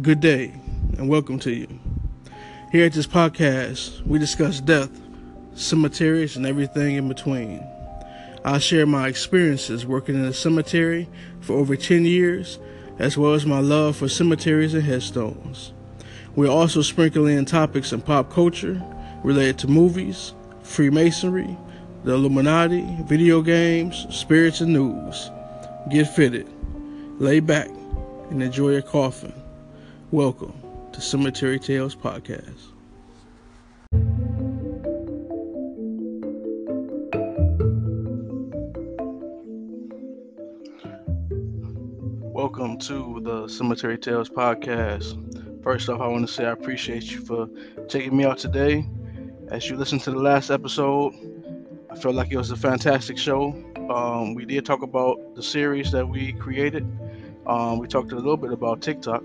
Good day, and welcome to you. Here at this podcast, we discuss death, cemeteries, and everything in between. I share my experiences working in a cemetery for over 10 years, as well as my love for cemeteries and headstones. We're also sprinkle in topics in pop culture related to movies, Freemasonry, the Illuminati, video games, spirits, and news. Get fitted, lay back, and enjoy your coffin. Welcome to Cemetery Tales Podcast. Welcome to the Cemetery Tales Podcast. First off, I want to say I appreciate you for taking me out today. As you listen to the last episode, I felt like it was a fantastic show. Um, we did talk about the series that we created. Um, we talked a little bit about TikTok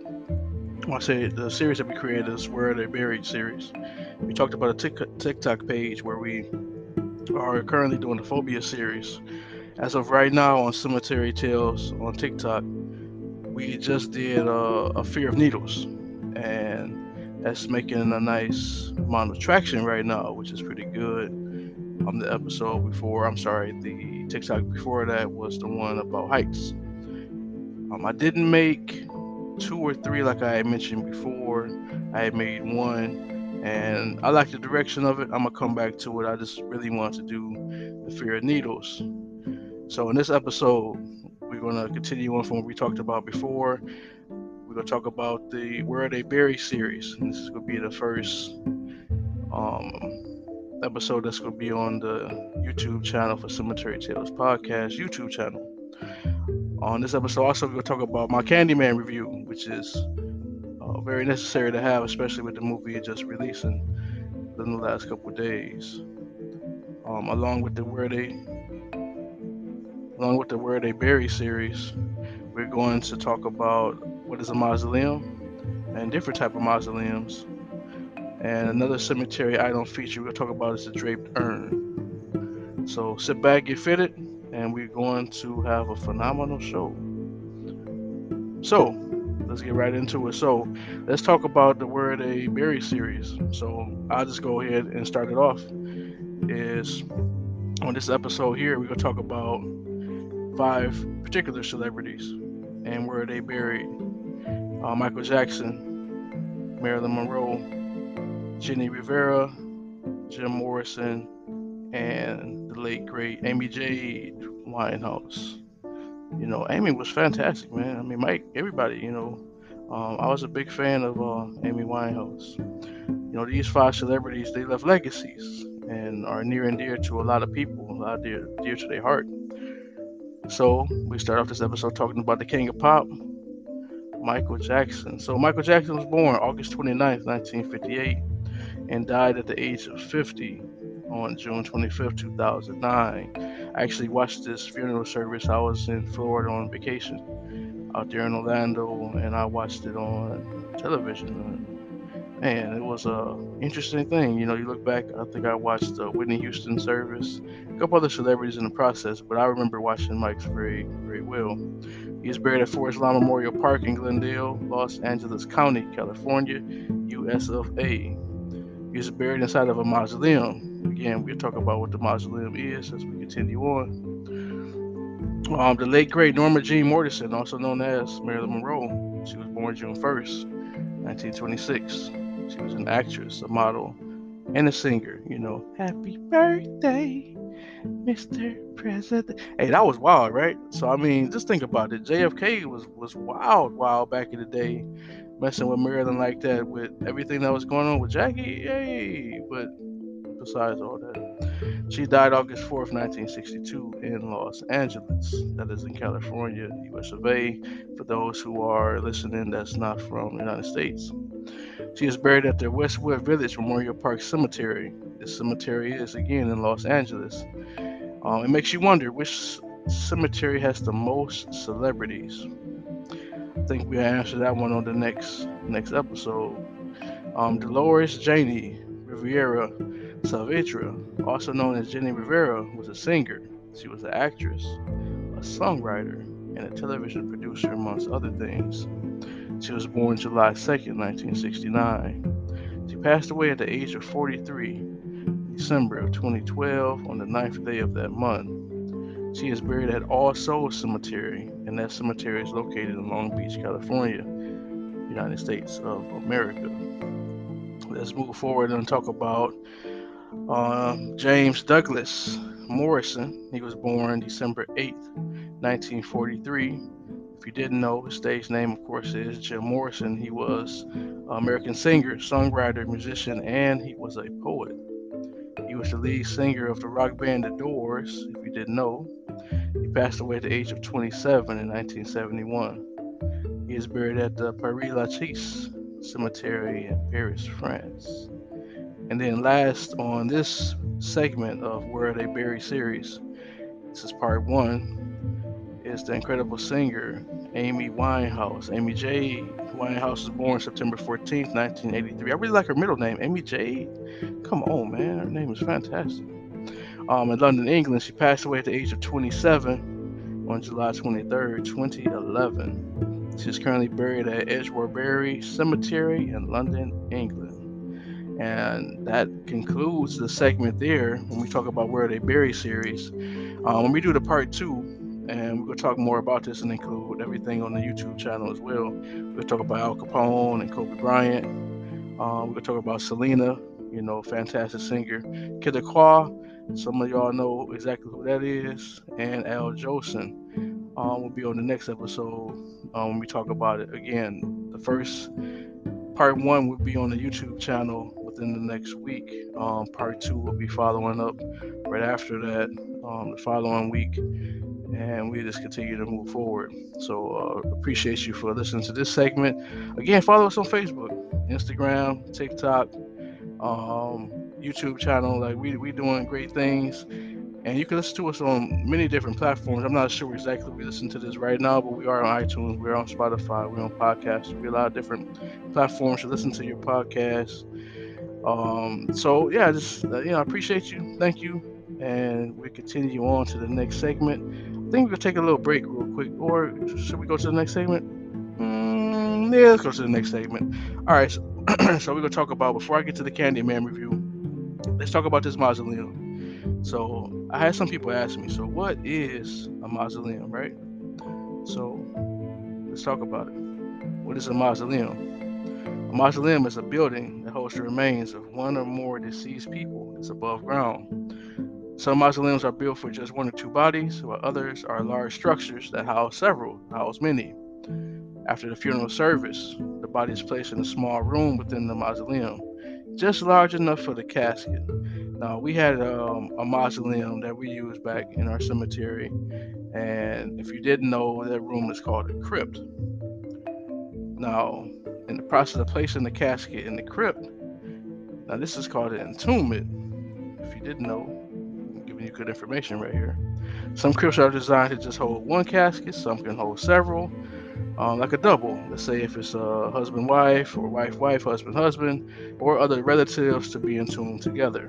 I say the series that we created is Where They Buried series. We talked about a TikTok page where we are currently doing the Phobia series. As of right now on Cemetery Tales on TikTok, we just did uh, a Fear of Needles, and that's making a nice amount of traction right now, which is pretty good. On the episode before, I'm sorry, the TikTok before that was the one about heights. Um, I didn't make two or three, like I mentioned before. I had made one, and I like the direction of it. I'm gonna come back to it. I just really want to do the fear of needles. So in this episode, we're gonna continue on from what we talked about before. We're gonna talk about the Where Are They Buried series. And this is gonna be the first um, episode that's gonna be on the YouTube channel for Cemetery Tales Podcast YouTube channel. On this episode, also we're gonna talk about my Candyman review, which is uh, very necessary to have, especially with the movie just releasing in the last couple days. Um, along with the where they, along with the where they bury series, we're going to talk about what is a mausoleum and different type of mausoleums. And another cemetery item feature we'll talk about is the draped urn. So sit back, get fitted, and we're going to have a phenomenal show. So, let's get right into it. So, let's talk about the Word A Buried series. So, I'll just go ahead and start it off. Is on this episode here, we're going to talk about five particular celebrities and where they buried uh, Michael Jackson, Marilyn Monroe, Jenni Rivera, Jim Morrison, and the late great Amy Jade Winehouse. You know, Amy was fantastic, man. I mean, Mike, everybody, you know, um, I was a big fan of uh, Amy Winehouse. You know, these five celebrities, they left legacies and are near and dear to a lot of people, a lot dear, dear to their heart. So we start off this episode talking about the king of pop, Michael Jackson. So Michael Jackson was born August 29th, 1958, and died at the age of 50 on June 25th, 2009. I actually watched this funeral service. I was in Florida on vacation out there in Orlando, and I watched it on television. And man, it was a interesting thing. You know, you look back. I think I watched the Whitney Houston service, a couple other celebrities in the process, but I remember watching Mike's very, very well. He's buried at Forest Lawn Memorial Park in Glendale, Los Angeles County, California, US of A. He's buried inside of a mausoleum again, we'll talk about what the mausoleum is as we continue on. Um, the late great Norma Jean Mortenson, also known as Marilyn Monroe, she was born June 1st, 1926. She was an actress, a model, and a singer. You know, happy birthday, Mr. President. Hey, that was wild, right? So I mean, just think about it. JFK was was wild, wild back in the day, messing with Marilyn like that, with everything that was going on with Jackie. Hey, but besides all that. She died August 4th, 1962, in Los Angeles, that is in California, US of A, for those who are listening that's not from the United States. She is buried at the Westwood Village Memorial Park Cemetery. This cemetery is again in Los Angeles. Um, it makes you wonder which cemetery has the most celebrities. Think we'll answer that one on the next next episode. Um, Dolores Janie Rivera Saavedra, also known as Jenni Rivera, was a singer. She was an actress, a songwriter, and a television producer, amongst other things. She was born July 2nd, 1969. She passed away at the age of 43, December of 2012, on the ninth day of that month. She is buried at All Souls Cemetery, and that cemetery is located in Long Beach, California, United States of America. Let's move forward and talk about uh, James Douglas Morrison. He was born December 8th, 1943. If you didn't know, his stage name, of course, is Jim Morrison. He was an American singer, songwriter, musician, and he was a poet. Was the lead singer of the rock band The Doors, if you didn't know. He passed away at the age of 27 in 1971. He is buried at the Père Lachaise Cemetery in Paris, France. And then last on this segment of Where Are They Buried series, this is part one, is the incredible singer Amy Winehouse. Amy J. Winehouse was born September 14th, 1983. I really like her middle name, Amy J. Come on, man, her name is fantastic. Um, in London, England, she passed away at the age of 27 on July 23rd, 2011. She is currently buried at Edgeworth Cemetery in London, England. And that concludes the segment there when we talk about Where They Bury series. Um, when we do the part two, and we're to talk more about this and include everything on the YouTube channel as well. We'll talk about Al Capone and Kobe Bryant. Um, we're to talk about Selena, you know, fantastic singer. Kid some of y'all know exactly who that is, and Al Jolson. Um, will be on the next episode um, when we talk about it. Again, the first part one will be on the YouTube channel within the next week. Um, part two will be following up right after that, um, the following week, and we just continue to move forward. So uh, appreciate you for listening to this segment. Again, follow us on Facebook, Instagram, TikTok, um, YouTube channel. Like we we doing great things. And you can listen to us on many different platforms. I'm not sure exactly we listen to this right now, but we are on iTunes, we're on Spotify, we're on podcasts. We're a lot of different platforms to listen to your podcast. Um, so yeah, just uh, you know, I appreciate you. Thank you, and we continue on to the next segment. I think we could take a little break real quick, or should we go to the next segment? Mm, yeah, let's go to the next segment. All right, so, so we're gonna talk about before I get to the Candyman review. Let's talk about this mausoleum. So I had some people ask me, so what is a mausoleum, right? So let's talk about it. What is a mausoleum? A mausoleum is a building that holds the remains of one or more deceased people. It's above ground. Some mausoleums are built for just one or two bodies, while others are large structures that house several, house many. After the funeral service, the body is placed in a small room within the mausoleum, just large enough for the casket. Now, we had um, a mausoleum that we used back in our cemetery, and if you didn't know, that room is called a crypt. Now, in the process of placing the casket in the crypt. Now, this is called an entombment. If you didn't know, I'm giving you good information right here. Some crypts are designed to just hold one casket, some can hold several, um, like a double. Let's say if it's a husband wife, or wife wife, husband husband, or other relatives to be in entombed together.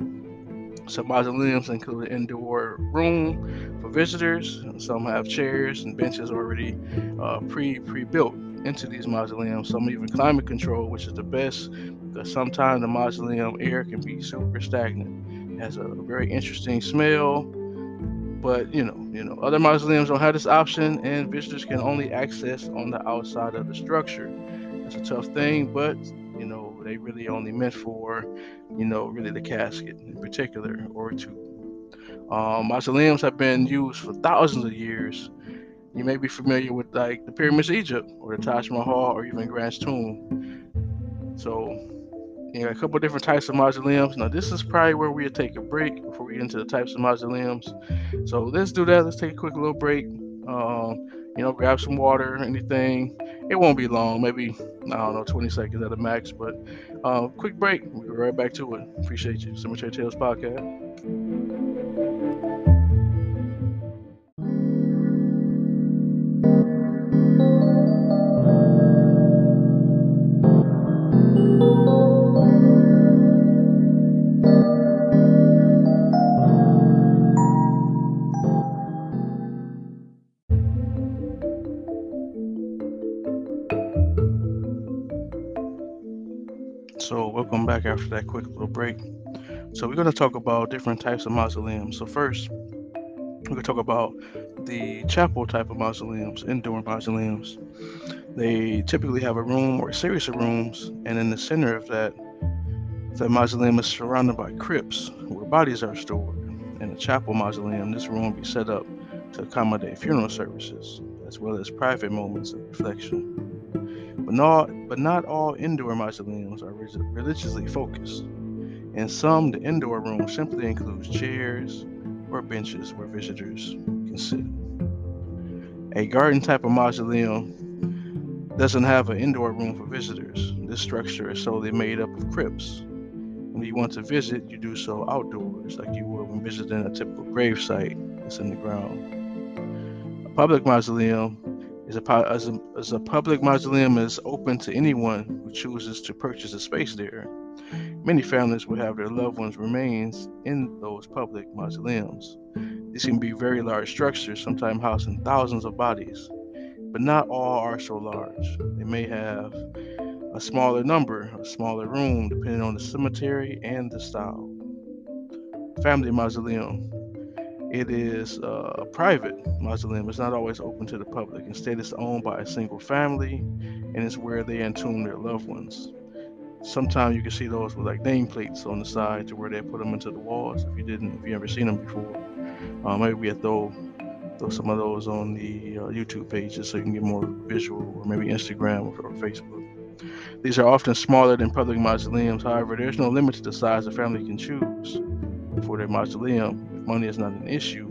Some mausoleums include an indoor room for visitors. Some have chairs and benches already uh, pre pre built into these mausoleums. Some even climate control, which is the best because sometimes the mausoleum air can be super stagnant. It has a very interesting smell, but you know, you know, other mausoleums don't have this option, and visitors can only access on the outside of the structure. That's a tough thing, but you know, they really only meant for, you know, really the casket in particular or two. Um, mausoleums have been used for thousands of years you may be familiar with like the pyramids of Egypt or the Taj Mahal or even Grant's tomb. So, you know, a couple different types of mausoleums. Now, this is probably where we'll take a break before we get into the types of mausoleums. So let's do that. Let's take a quick little break. Um, you know, grab some water, anything. It won't be long, maybe I don't know, 20 seconds at a max. But uh, quick break. We'll be right back to it. Appreciate you. Cemetery Tales Podcast. Back after that quick little break. So, we're going to talk about different types of mausoleums. So, first, we're going to talk about the chapel type of mausoleums, indoor mausoleums. They typically have a room or a series of rooms, and in the center of that, the mausoleum is surrounded by crypts where bodies are stored. In a chapel mausoleum, this room will be set up to accommodate funeral services as well as private moments of reflection. But not, but not all indoor mausoleums are religiously focused. In some, the indoor room simply includes chairs or benches where visitors can sit. A garden type of mausoleum doesn't have an indoor room for visitors. This structure is solely made up of crypts. When you want to visit, you do so outdoors, like you would when visiting a typical grave site that's in the ground A public mausoleum is a, as a, as a public mausoleum is open to anyone who chooses to purchase a space there. Many families will have their loved ones' remains in those public mausoleums. These can be very large structures, sometimes housing thousands of bodies, but not all are so large. They may have a smaller number, a smaller room, depending on the cemetery and the style. Family mausoleum it is uh, a private mausoleum. It's not always open to the public. Instead, it's owned by a single family, and it's where they entomb their loved ones. Sometimes you can see those with like nameplates on the side to where they put them into the walls. If you didn't, if you ever seen them before, uh, maybe we have throw throw some of those on the uh, YouTube pages so you can get more visual, or maybe Instagram or, or Facebook. These are often smaller than public mausoleums. However, there's no limit to the size a family can choose for their mausoleum money is not an issue,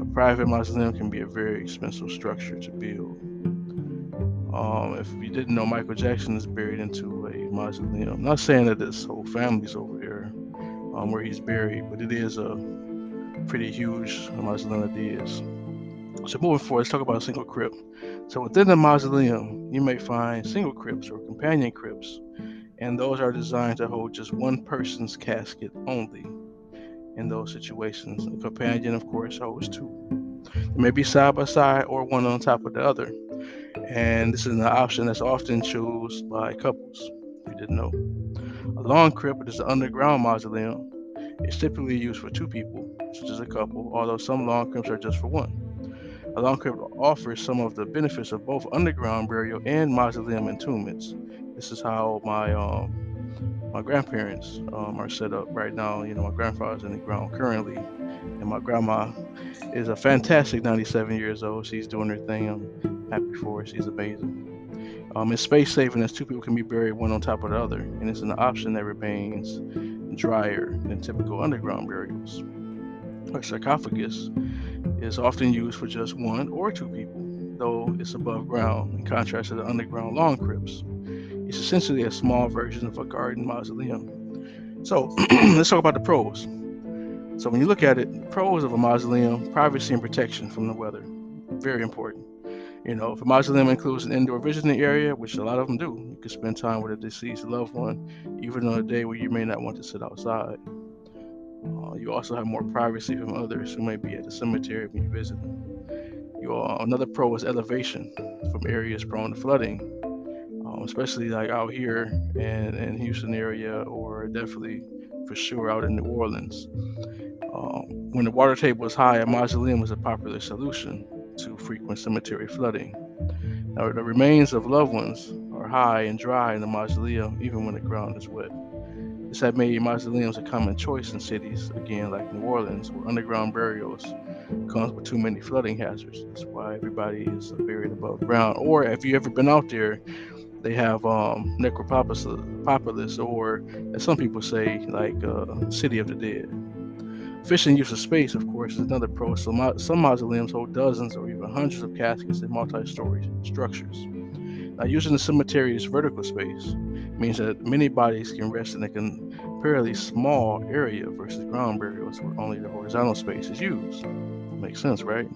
a private mausoleum can be a very expensive structure to build. Um, if you didn't know, Michael Jackson is buried into a mausoleum. I'm not saying that this whole family's over there um, where he's buried, but it is a pretty huge mausoleum that is. So moving forward, let's talk about a single crypt. So within the mausoleum, you may find single crypts or companion crypts, and those are designed to hold just one person's casket only in those situations. A companion, of course, always two. They may be side by side or one on top of the other. And this is an option that's often chosen by couples, if you didn't know. A lawn crypt is an underground mausoleum. It's typically used for two people, such as a couple, although some lawn crypts are just for one. A lawn crypt offers some of the benefits of both underground burial and mausoleum entombments. This is how my um, my grandparents um, are set up right now. You know, my grandfather's in the ground currently, and my grandma is a fantastic 97 years old. She's doing her thing. I'm happy for her. She's amazing. Um, it's space saving as two people can be buried one on top of the other, and it's an option that remains drier than typical underground burials. A sarcophagus is often used for just one or two people, though it's above ground in contrast to the underground long crypts. It's essentially a small version of a garden mausoleum. So let's talk about the pros. So when you look at it, pros of a mausoleum, privacy and protection from the weather, very important. You know, if a mausoleum includes an indoor visiting area, which a lot of them do, you can spend time with a deceased loved one, even on a day where you may not want to sit outside. Uh, you also have more privacy from others who may be at the cemetery when you visit them. You, uh, another pro is elevation from areas prone to flooding um, especially like out here in, in Houston area or definitely for sure out in New Orleans. Um, when the water table was high, a mausoleum was a popular solution to frequent cemetery flooding. Now, the remains of loved ones are high and dry in the mausoleum, even when the ground is wet. This has made mausoleums a common choice in cities, again, like New Orleans, where underground burials comes with too many flooding hazards. That's why everybody is buried above ground. Or if you ever been out there, they have um, necropolis, or as some people say, like uh, City of the Dead. Efficient use of space, of course, is another pro. So some mausoleums hold dozens or even hundreds of caskets in multi-story structures. Now, using the cemetery's vertical space means that many bodies can rest in a comparatively small area versus ground burials where only the horizontal space is used. Makes sense, right?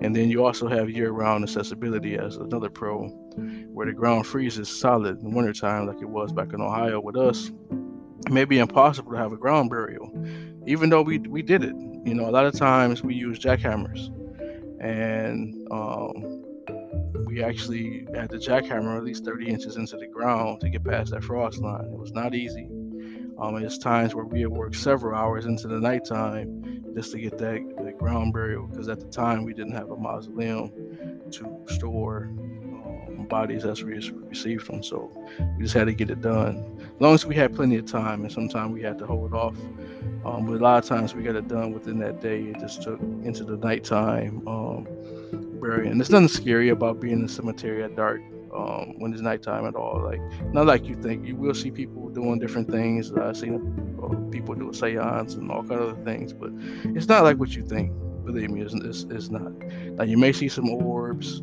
And then you also have year-round accessibility as another pro, where the ground freezes solid in the wintertime like it was back in Ohio with us. It may be impossible to have a ground burial, even though we we did it. You know, a lot of times we use jackhammers, and um, we actually had to jackhammer at least 30 inches into the ground to get past that frost line. It was not easy. Um, there's times where we had worked several hours into the nighttime just to get that, that ground burial because at the time we didn't have a mausoleum to store bodies as we received them. So we just had to get it done. As long as we had plenty of time, and sometimes we had to hold off. Um, but a lot of times we got it done within that day. It just took into the nighttime um, burying. And there's nothing scary about being in the cemetery at dark um, when it's nighttime at all. Like not like you think. You will see people doing different things. I've seen uh, people do a seance and all kind of other things, but it's not like what you think. Believe me, it's, it's, it's not. Now you may see some orbs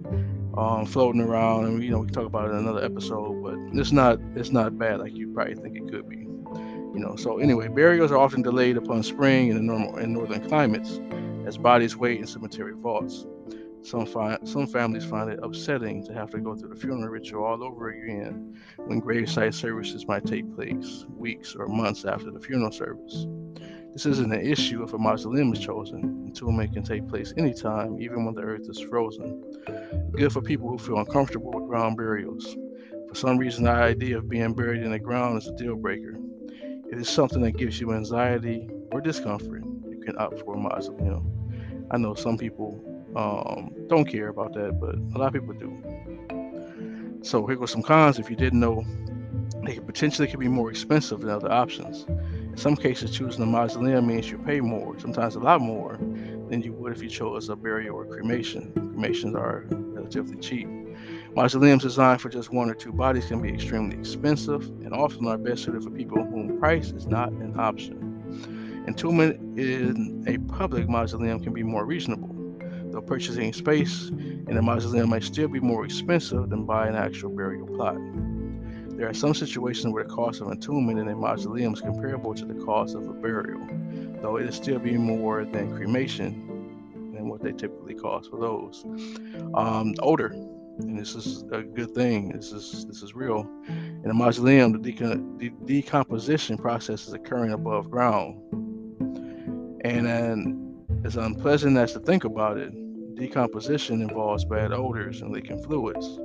um, floating around, and you know we can talk about it in another episode, but it's not it's not bad like you probably think it could be. You know. So anyway, burials are often delayed upon spring in the normal in northern climates, as bodies wait in cemetery vaults. Some find some families find it upsetting to have to go through the funeral ritual all over again when graveside services might take place weeks or months after the funeral service. This isn't an issue if a mausoleum is chosen. Entombment can take place anytime, even when the earth is frozen. Good for people who feel uncomfortable with ground burials. For some reason, the idea of being buried in the ground is a deal breaker. It's something that gives you anxiety or discomfort, you can opt for a mausoleum. I know some people um, don't care about that, but a lot of people do. So here go some cons. If you didn't know, they potentially can be more expensive than other options. In some cases, choosing a mausoleum means you pay more, sometimes a lot more, than you would if you chose a burial or cremation. Cremations are relatively cheap. Mausoleums designed for just one or two bodies can be extremely expensive and often are best suited for people whom price is not an option. Entombment in a public mausoleum can be more reasonable though purchasing space in a mausoleum might still be more expensive than buying an actual burial plot. There are some situations where the cost of entombment in a mausoleum is comparable to the cost of a burial, though it is still be more than cremation than what they typically cost for those. Um, odor, and this is a good thing. This is this is real. In a mausoleum, the, the decomposition process is occurring above ground, and then as unpleasant as to think about it, decomposition involves bad odors and leaking fluids.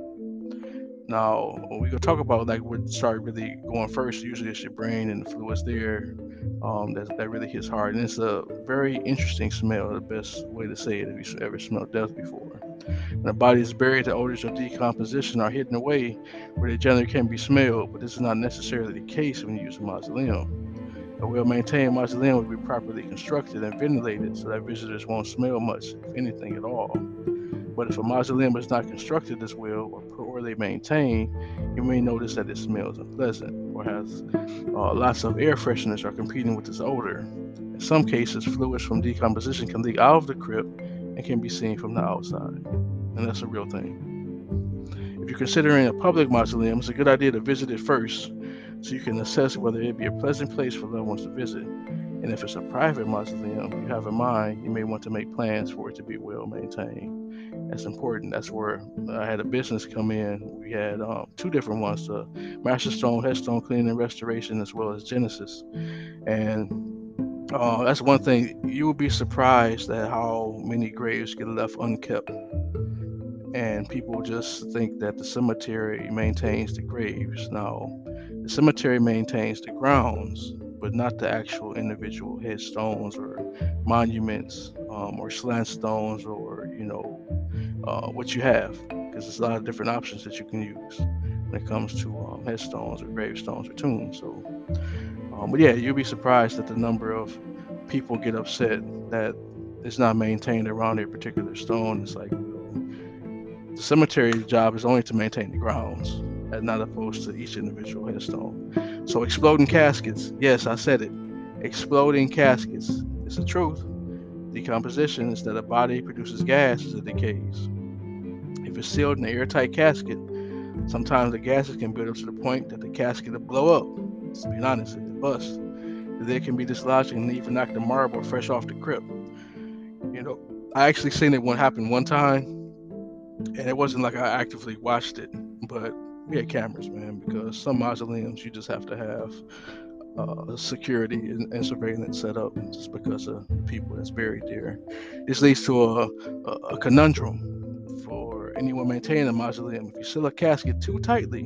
Now, we go talk about like what start really going first, usually it's your brain and the fluids there. Um, that, that really hits hard, and it's a very interesting smell. The best way to say it, if you've ever smelled death before. When the body is buried, the odors of decomposition are hidden away where they generally can be smelled, but this is not necessarily the case when you use a mausoleum. A well-maintained mausoleum would be properly constructed and ventilated so that visitors won't smell much, if anything at all. But if a mausoleum is not constructed as well or poorly maintained, you may notice that it smells unpleasant or has uh, lots of air fresheners are competing with its odor. In some cases, fluids from decomposition can leak out of the crypt and can be seen from the outside. And that's a real thing. If you're considering a public mausoleum, it's a good idea to visit it first so you can assess whether it'd be a pleasant place for loved ones to visit. And if it's a private mausoleum you have in mind, you may want to make plans for it to be well maintained. That's important. That's where I had a business come in. We had um, two different ones: the Master Stone Headstone Cleaning and Restoration, as well as Genesis. And uh, that's one thing you will be surprised at how many graves get left unkept and people just think that the cemetery maintains the graves. Now, the cemetery maintains the grounds, but not the actual individual headstones or monuments um, or slant stones or, you know, uh, what you have, because there's a lot of different options that you can use when it comes to um, headstones or gravestones or tombs. So, um, but yeah, you'll be surprised at the number of people get upset that it's not maintained around a particular stone. It's like the cemetery job is only to maintain the grounds and not opposed to each individual headstone. So exploding caskets, yes, I said it. Exploding caskets. It's the truth. Decomposition is that a body produces gas as it decays. It's sealed in an airtight casket, sometimes the gases can build up to the point that the casket will blow up. To be honest, it bust. They can be dislodging and even knock the marble fresh off the crypt. You know, I actually seen it one happen one time, and it wasn't like I actively watched it, but we had cameras, man, because some mausoleums you just have to have uh, security and, and, surveillance set up just because of the people that's buried there. This leads to a, a, a conundrum anyone maintaining a mausoleum. If you seal a casket too tightly,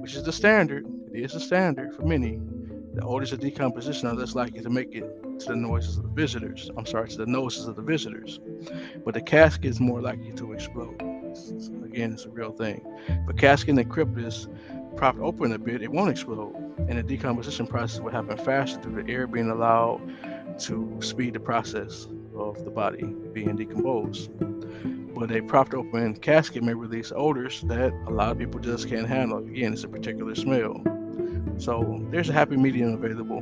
which is the standard, it is the standard for many, the odors of decomposition are less likely to make it to the noises of the visitors. I'm sorry, to the noses of the visitors. But the casket is more likely to explode. Again, it's a real thing. But casket in the crypt is propped open a bit, it won't explode. And the decomposition process will happen faster through the air being allowed to speed the process of the body being decomposed. But a propped open casket may release odors that a lot of people just can't handle. Again, it's a particular smell. So there's a happy medium available.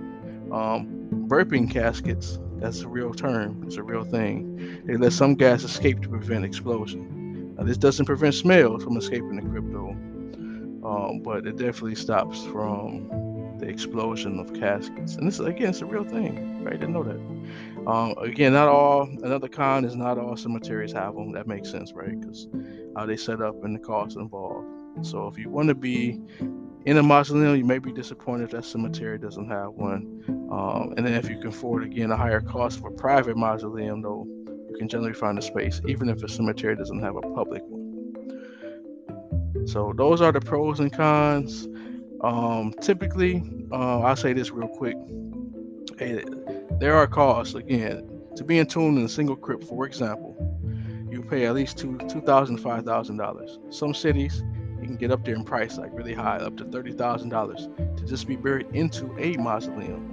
Um, burping caskets, that's a real term, it's a real thing. They let some gas escape to prevent explosion. Now, this doesn't prevent smells from escaping the crypto, um, but it definitely stops from the explosion of caskets. And this, again, it's a real thing, right? I didn't know that. Um, again, not all, another con is not all cemeteries have them. That makes sense, right? Because how they set up and the cost involved. So if you want to be in a mausoleum, you may be disappointed that cemetery doesn't have one. Um, and then if you can afford again a higher cost for private mausoleum, though, you can generally find a space, even if a cemetery doesn't have a public one. So those are the pros and cons. Um, typically, uh, I'll say this real quick. Hey, there are costs again to be entombed in a single crypt. For example, you pay at least two two thousand, five thousand dollars. Some cities you can get up there in price, like really high, up to thirty thousand dollars to just be buried into a mausoleum.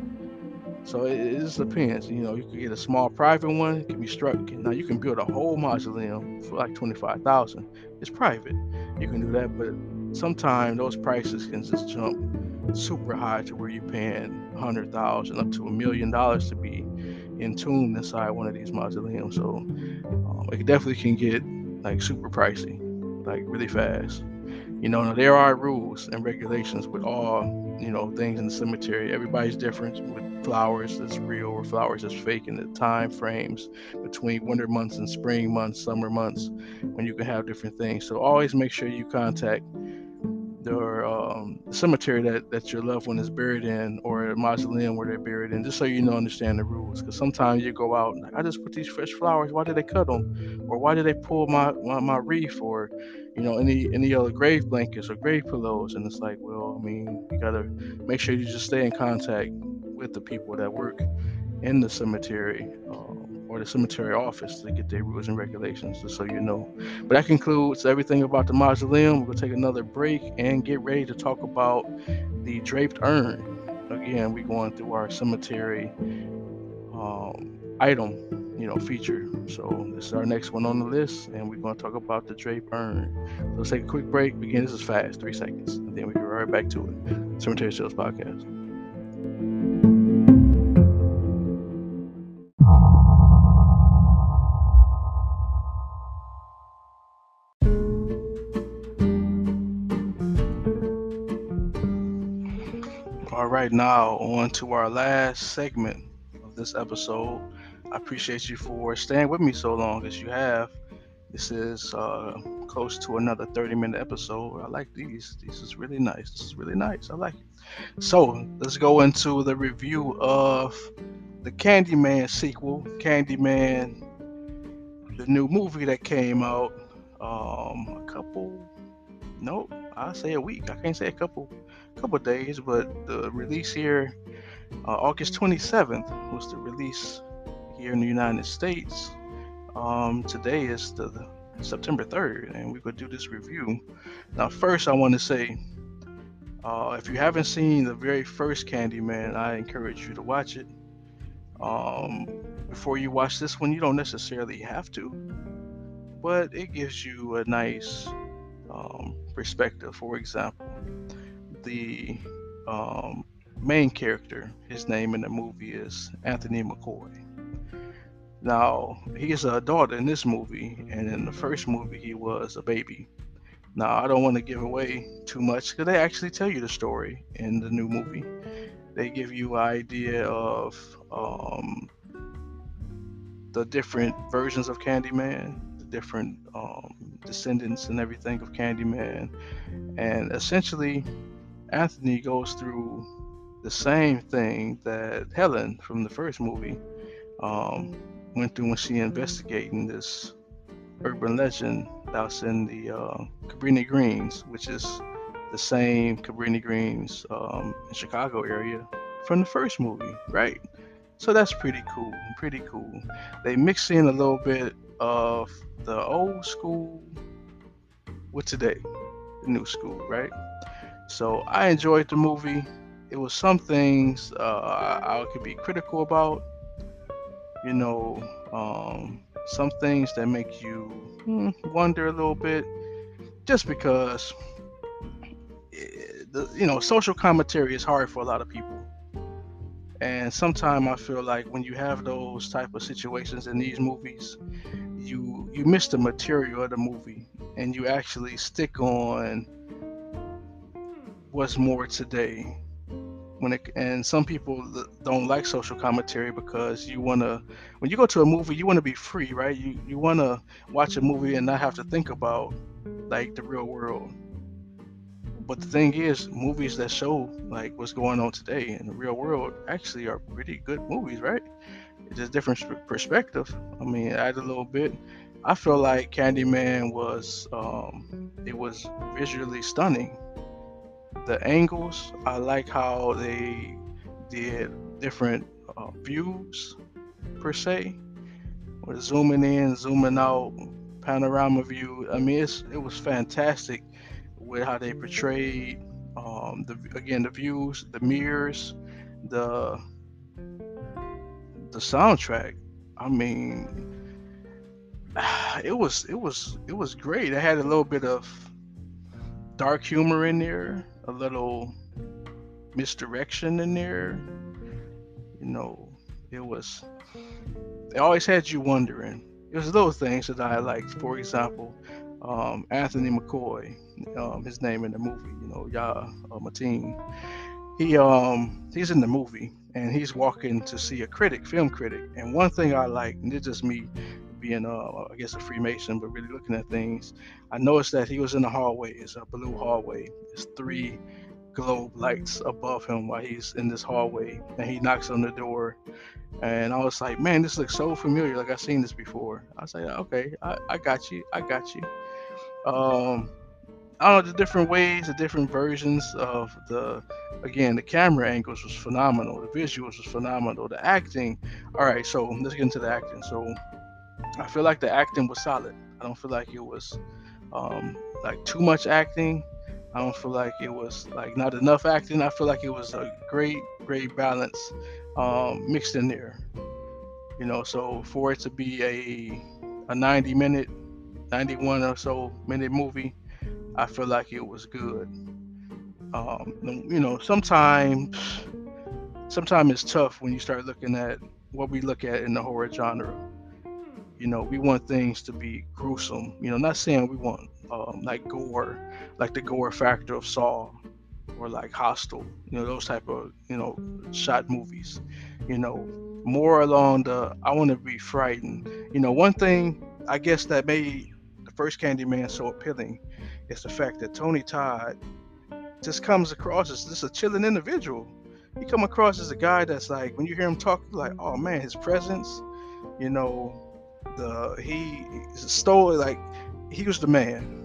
So it, it, just depends. You know, you can get a small private one, it can be struck. Now you can build a whole mausoleum for like twenty five thousand. It's private. You can do that, but sometimes those prices can just jump super high to where you're paying hundred thousand up to a million dollars to be entombed inside one of these mausoleums. So um, it definitely can get like super pricey, like really fast. You know, there are rules and regulations with all, you know, things in the cemetery. Everybody's different with flowers that's real or flowers that's fake in the time frames between winter months and spring months, summer months, when you can have different things. So always make sure you contact or um, cemetery that, that your loved one is buried in or a mausoleum where they're buried in, just so you know understand the rules. Because sometimes you go out, I just put these fresh flowers. Why did they cut them? Or why did they pull my, my, my wreath? Or you know any any other grave blankets or grave pillows? And it's like, well, I mean, you gotta make sure you just stay in contact with the people that work in the cemetery. Um, or the cemetery office to get their rules and regulations, just so you know. But that concludes everything about the mausoleum. We're gonna take another break and get ready to talk about the draped urn. Again, we're going through our cemetery um, item, you know, feature. So this is our next one on the list, and we're going to talk about the draped urn. So let's take a quick break. Begin. This is fast, three seconds, and then we get right back to it. Cemetery Tales Podcast. Right now on to our last segment of this episode. I appreciate you for staying with me so long as you have. This is uh, close to another 30 minute episode. I like these. This is really nice. This is really nice. I like it. So let's go into the review of the Candyman sequel, Candyman, the new movie that came out um, a couple, nope, I say a week. I can't say a couple couple days, but the release here, uh, August 27th, was the release here in the United States. Um, today is the, September 3rd, and we're going to do this review. Now, first, I want to say uh, if you haven't seen the very first Candyman, I encourage you to watch it. Um, before you watch this one, you don't necessarily have to, but it gives you a nice um, perspective. For example, the um, main character, his name in the movie is Anthony McCoy. Now, he is an adult in this movie, and in the first movie, he was a baby. Now, I don't want to give away too much because they actually tell you the story in the new movie. They give you an idea of um, the different versions of Candyman, the different um, descendants and everything of Candyman, and essentially Anthony goes through the same thing that Helen from the first movie um, went through when she investigating this urban legend that's in the uh, Cabrini Greens, which is the same Cabrini Greens um, in Chicago area from the first movie, right? So that's pretty cool. Pretty cool. They mix in a little bit of the old school with today, the new school, right? So I enjoyed the movie. It was some things uh, I, I could be critical about, you know, um, some things that make you hmm, wonder a little bit, just because, eh, the, you know, social commentary is hard for a lot of people. And sometimes i feel like when you have those type of situations in these movies you you miss the material of the movie. And you actually stick on what's more today? When it and some people don't like social commentary because you want to when you go to a movie you want to be free right? You you want to watch a movie and not have to think about like the real world. But the thing is movies that show like what's going on today in the real world actually are pretty good movies right? It's just different perspective. I mean add a little bit. I feel like candyman was um it was visually stunning the angles. I like how they did different uh, views per se, with zooming in, zooming out, panorama view. I mean, it was fantastic with how they portrayed um, the again the views, the mirrors, the the soundtrack. I mean, it was it was it was great. It had a little bit of dark humor in there a little misdirection in there. You know, it was. It always had you wondering. It was those things that I liked. For example, um, Anthony McCoy, um, his name in the movie. You know, Yah uh, Mateen. He um he's in the movie and he's walking to see a critic, film critic. And one thing I like, and it's just me being, uh, I guess, a Freemason, but really looking at things, I noticed that he was in the hallway. It's a blue hallway. It's three globe lights above him while he's in this hallway, and he knocks on the door. And I was like, man, this looks so familiar. Like I've seen this before. I was like, okay, I, I got you. I got you. Um, I don't know the different ways, the different versions of the again the camera angles was phenomenal, the visuals was phenomenal, the acting. All right, so let's get into the acting. So I feel like the acting was solid. I don't feel like it was um, like too much acting. I don't feel like it was like not enough acting. I feel like it was a great, great balance um, mixed in there. You know, so for it to be a a 90 minute, 91 or so minute movie, I feel like it was good. Um, you know, sometimes sometimes it's tough when you start looking at what we look at in the horror genre you know, we want things to be gruesome. You know, not saying we want um, like gore, like the gore factor of Saw or like Hostel. You know, those type of you know shot movies. You know, more along the I want to be frightened. You know, one thing I guess that made the first Candyman so appealing is the fact that Tony Todd just comes across as just a chilling individual. He come across as a guy that's like when you hear him talk, like, oh man, his presence, you know, the he stole like he was the man.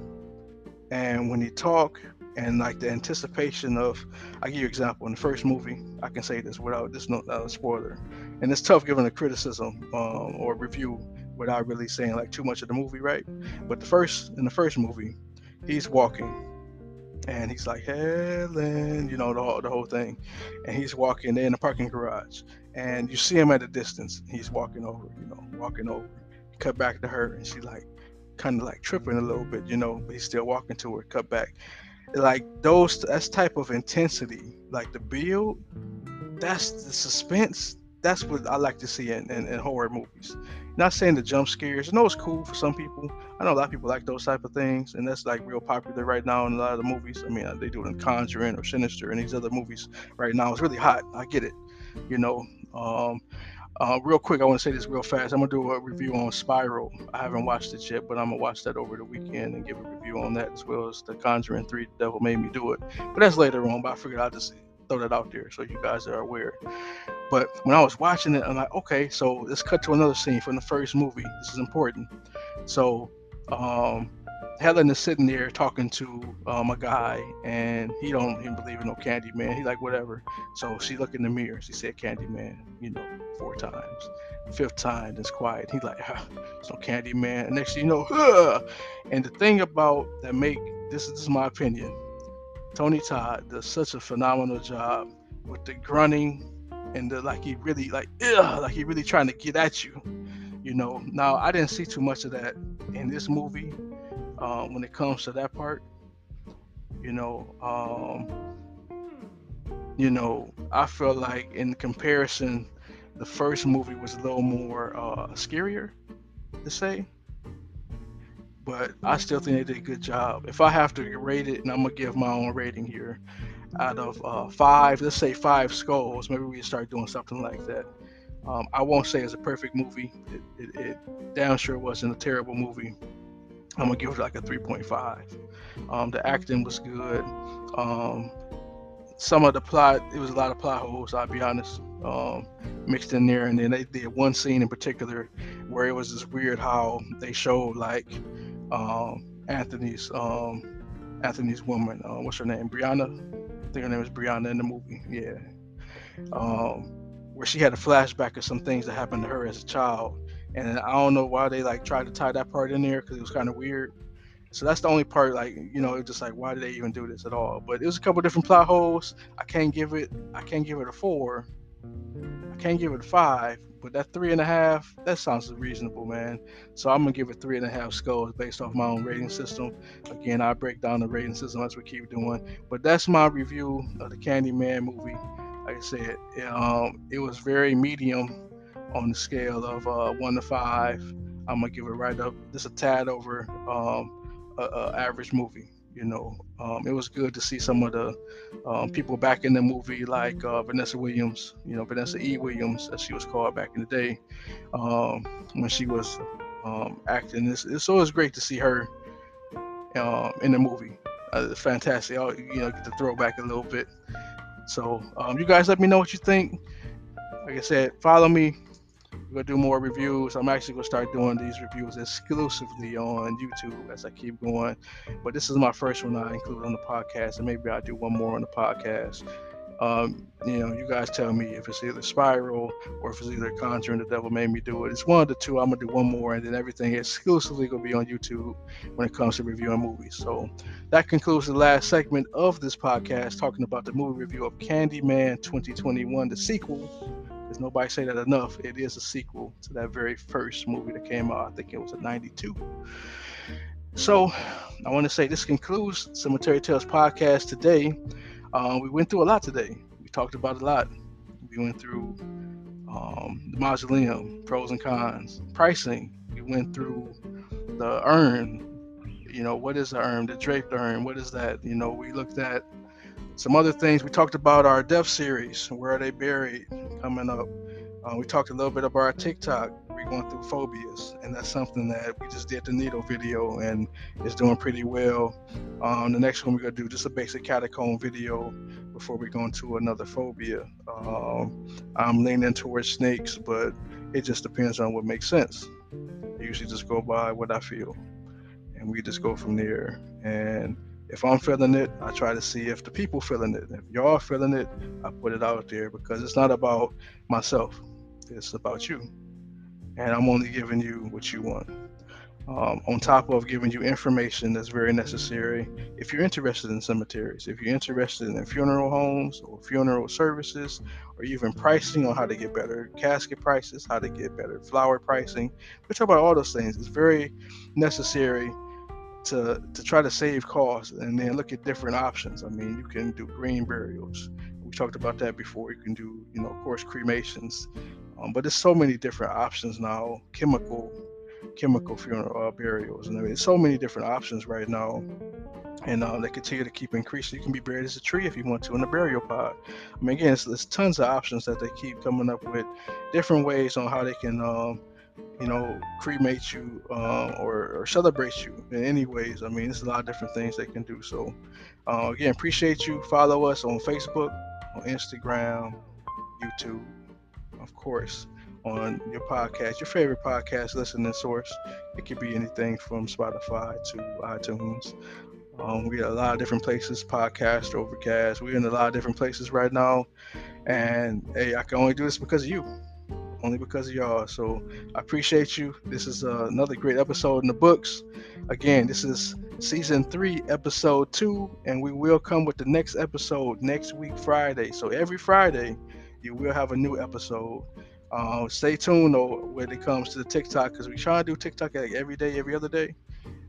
And when he talk and like the anticipation of i give you an example. In the first movie i can say this without this no uh, spoiler. And it's tough giving a criticism um, or review without really saying like too much of the movie right? But the first in the first movie he's walking. And he's like helen you know the, whole, the whole thing. And he's walking in the parking garage. And you see him at a distance. He's walking over you know walking over cut back to her, and she like kind of like tripping a little bit, you know, but he's still walking to her, cut back. Like those, that's type of intensity, like the build, that's the suspense. That's what I like to see in, in, in horror movies. Not saying the jump scares. I know it's cool for some people. I know a lot of people like those type of things, and that's like real popular right now in a lot of the movies. I mean, they do it in Conjuring or Sinister and these other movies right now. It's really hot. I get it, you know. Um, uh, real quick, I want to say this real fast. I'm gonna do a review on Spiral. I haven't watched it yet, but I'm gonna watch that over the weekend and give a review on that as well as The Conjuring 3. The Devil Made Me Do It. But that's later on. But I figured I'd just throw that out there so you guys are aware. But when I was watching it, I'm like, okay, so let's cut to another scene from the first movie. This is important. So um, Helen is sitting there talking to um, a guy, and he don't even believe in no Candy Man. He like whatever. So she look in the mirror. She said Candy Man, you know, four times. Fifth time, it's quiet. He like, huh, it's no Candy Man. And next thing you know, huh. and the thing about that make this is, this is my opinion. Tony Todd does such a phenomenal job with the grunting and the like. He really like, ugh, like he really trying to get at you. You know. Now I didn't see too much of that in this movie um, when it comes to that part. You know, um, you know, I feel like in comparison, the first movie was a little more uh, scarier to say. But I still think they did a good job. If I have to rate it, and I'm gonna give my own rating here, out of uh, five, let's say five skulls, maybe we start doing something like that. Um, I won't say it's a perfect movie. It, it, it damn sure wasn't a terrible movie. I'm gonna give it like a 3.5. Um, the acting was good. Um, some of the plot, it was a lot of plot holes. I'll be honest, um, mixed in there. And then they did one scene in particular where it was just weird how they showed like um, Anthony's um, Anthony's woman. Uh, what's her name? Brianna. I think her name was Brianna in the movie. Yeah. Um, where she had a flashback of some things that happened to her as a child and I don't know why they like tried to tie that part in there because it was kind of weird. So that's the only part, like you know, it's just like why did they even do this at all? But it was a couple different plot holes. I can't give it, I can't give it a four. I can't give it a five, but that three and a half, that sounds reasonable, man. So I'm gonna give it three and a half skulls based off my own rating system. Again, I break down the rating system as we keep doing. But that's my review of the Candyman movie. Like I said, um, it was very medium on the scale of uh, one to five, I'm gonna give it right up just a tad over um, a, a average movie. You know, um, it was good to see some of the um, people back in the movie, like uh, Vanessa Williams. You know, Vanessa E. Williams, as she was called back in the day, um, when she was um, acting. It's, it's always great to see her uh, in the movie. Uh, fantastic. I'll, you know, get to throw back a little bit. So, you guys, let me know what you think. Like I said, follow me gonna do more reviews. I'm actually gonna start doing these reviews exclusively on YouTube as I keep going. But this is my first one I include on the podcast, and maybe I'll do one more on the podcast. Um, you know, you guys tell me if it's either Spiral or if it's either Conjuring, the Devil Made Me Do It. It's one of the two. I'm gonna do one more, and then everything exclusively gonna be on YouTube when it comes to reviewing movies. So that concludes the last segment of this podcast, talking about the movie review of Candyman 2021, the sequel because nobody say that enough. It is a sequel to that very first movie that came out. I think it was in '92. So, I want to say this concludes Cemetery Tales podcast today. Uh, we went through a lot today. We talked about a lot. We went through um, the mausoleum, pros and cons, pricing. We went through the urn. You know, what is the urn? The draped urn. What is that? You know, we looked at some other things. We talked about our death series, where are they buried, coming up. Uh, we talked a little bit about our TikTok. Going through phobias, and that's something that we just did the needle video, and it's doing pretty well. Um, the next one we're gonna do just a basic catacomb video before we go into another phobia. Um, I'm leaning towards snakes, but it just depends on what makes sense. I usually just go by what I feel, and we just go from there. And if I'm feeling it, I try to see if the people feeling it. If y'all feeling it, I put it out there because it's not about myself. It's about you. And I'm only giving you what you want. Um, on top of giving you information that's very necessary if you're interested in cemeteries, if you're interested in funeral homes or funeral services, or even pricing on how to get better casket prices, how to get better flower pricing. We talk about all those things. It's very necessary to to try to save costs and then look at different options. I mean, you can do green burials. We talked about that before. You can do, you know, of course, cremations, um, but there's so many different options now. Chemical, chemical funeral uh, burials, and I mean, there's so many different options right now. And uh, they continue to keep increasing. You can be buried as a tree if you want to in a burial pod. I mean, again, there's tons of options that they keep coming up with, different ways on how they can um, you know, cremate you uh, or, or, celebrate you in any ways. I mean, there's a lot of different things they can do. So, uh, again, appreciate you. Follow us on Facebook, on Instagram, YouTube, of course, on your podcast, your favorite podcast listening source. It could be anything from Spotify to iTunes. Um, we got a lot of different places, podcast, overcast. We're in a lot of different places right now. And hey, I can only do this because of you. Only because of y'all. So I appreciate you. This is uh, another great episode in the books. Again, this is season three, episode two, and we will come with the next episode next week, Friday. So every Friday, you will have a new episode. Uh, stay tuned though when it comes to the TikTok because we try to do TikTok like every day, every other day.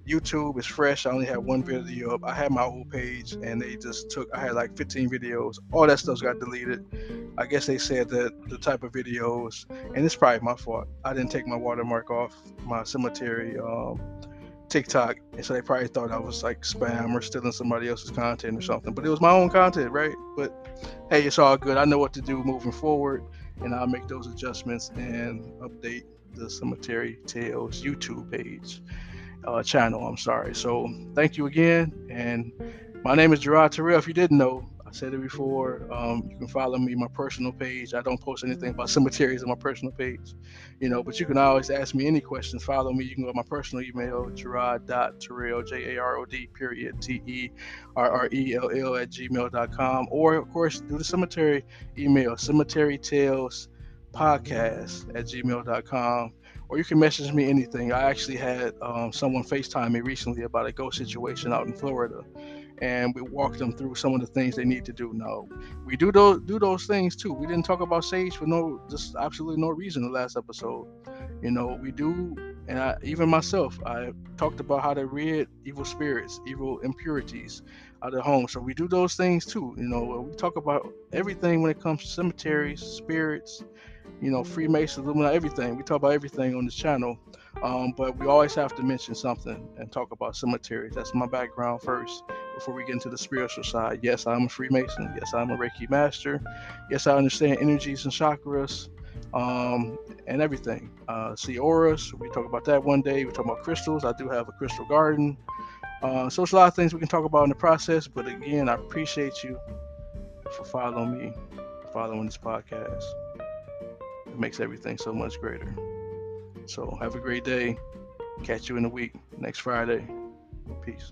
YouTube is fresh. I only have one video up. I had my old page and they just took, I had like 15 videos. All that stuff got deleted. I guess they said that the type of videos, and it's probably my fault. I didn't take my watermark off my cemetery um, TikTok. And so they probably thought I was like spam or stealing somebody else's content or something. But it was my own content, right? But hey, it's all good. I know what to do moving forward. And I'll make those adjustments and update the Cemetery Tales YouTube page uh, channel. I'm sorry. So thank you again. And my name is Jarod Terrell. If you didn't know, said it before. Um, you can follow me my personal page. I don't post anything about cemeteries on my personal page, you know. But you can always ask me any questions. Follow me. You can go to my personal email, Jarod.Terrell, J A R O D period T E R R E L L at gmail.com. Or of course, do the cemetery email, Cemetery Tales Podcast at gmail.com or you can message me anything. I actually had um, someone FaceTime me recently about a ghost situation out in Florida, and we walk them through some of the things they need to do. No, we do those do those things too. We didn't talk about sage for no just absolutely no reason the last episode. You know, we do, and I, even myself, I talked about how to rid evil spirits, evil impurities out of home. So we do those things too. You know, we talk about everything when it comes to cemeteries, spirits you know, Freemasons, Illuminati, everything. We talk about everything on this channel, um, but we always have to mention something and talk about cemeteries. That's my background first before we get into the spiritual side. Yes, I'm a Freemason. Yes, I'm a Reiki master. Yes, I understand energies and chakras um, and everything. Uh, see auras. We talk about that one day. We talk about crystals. I do have a crystal garden. Uh, so it's a lot of things we can talk about in the process. But again, I appreciate you for following me, following this podcast it makes everything so much greater. So have a great day. Catch you in a week next Friday. Peace.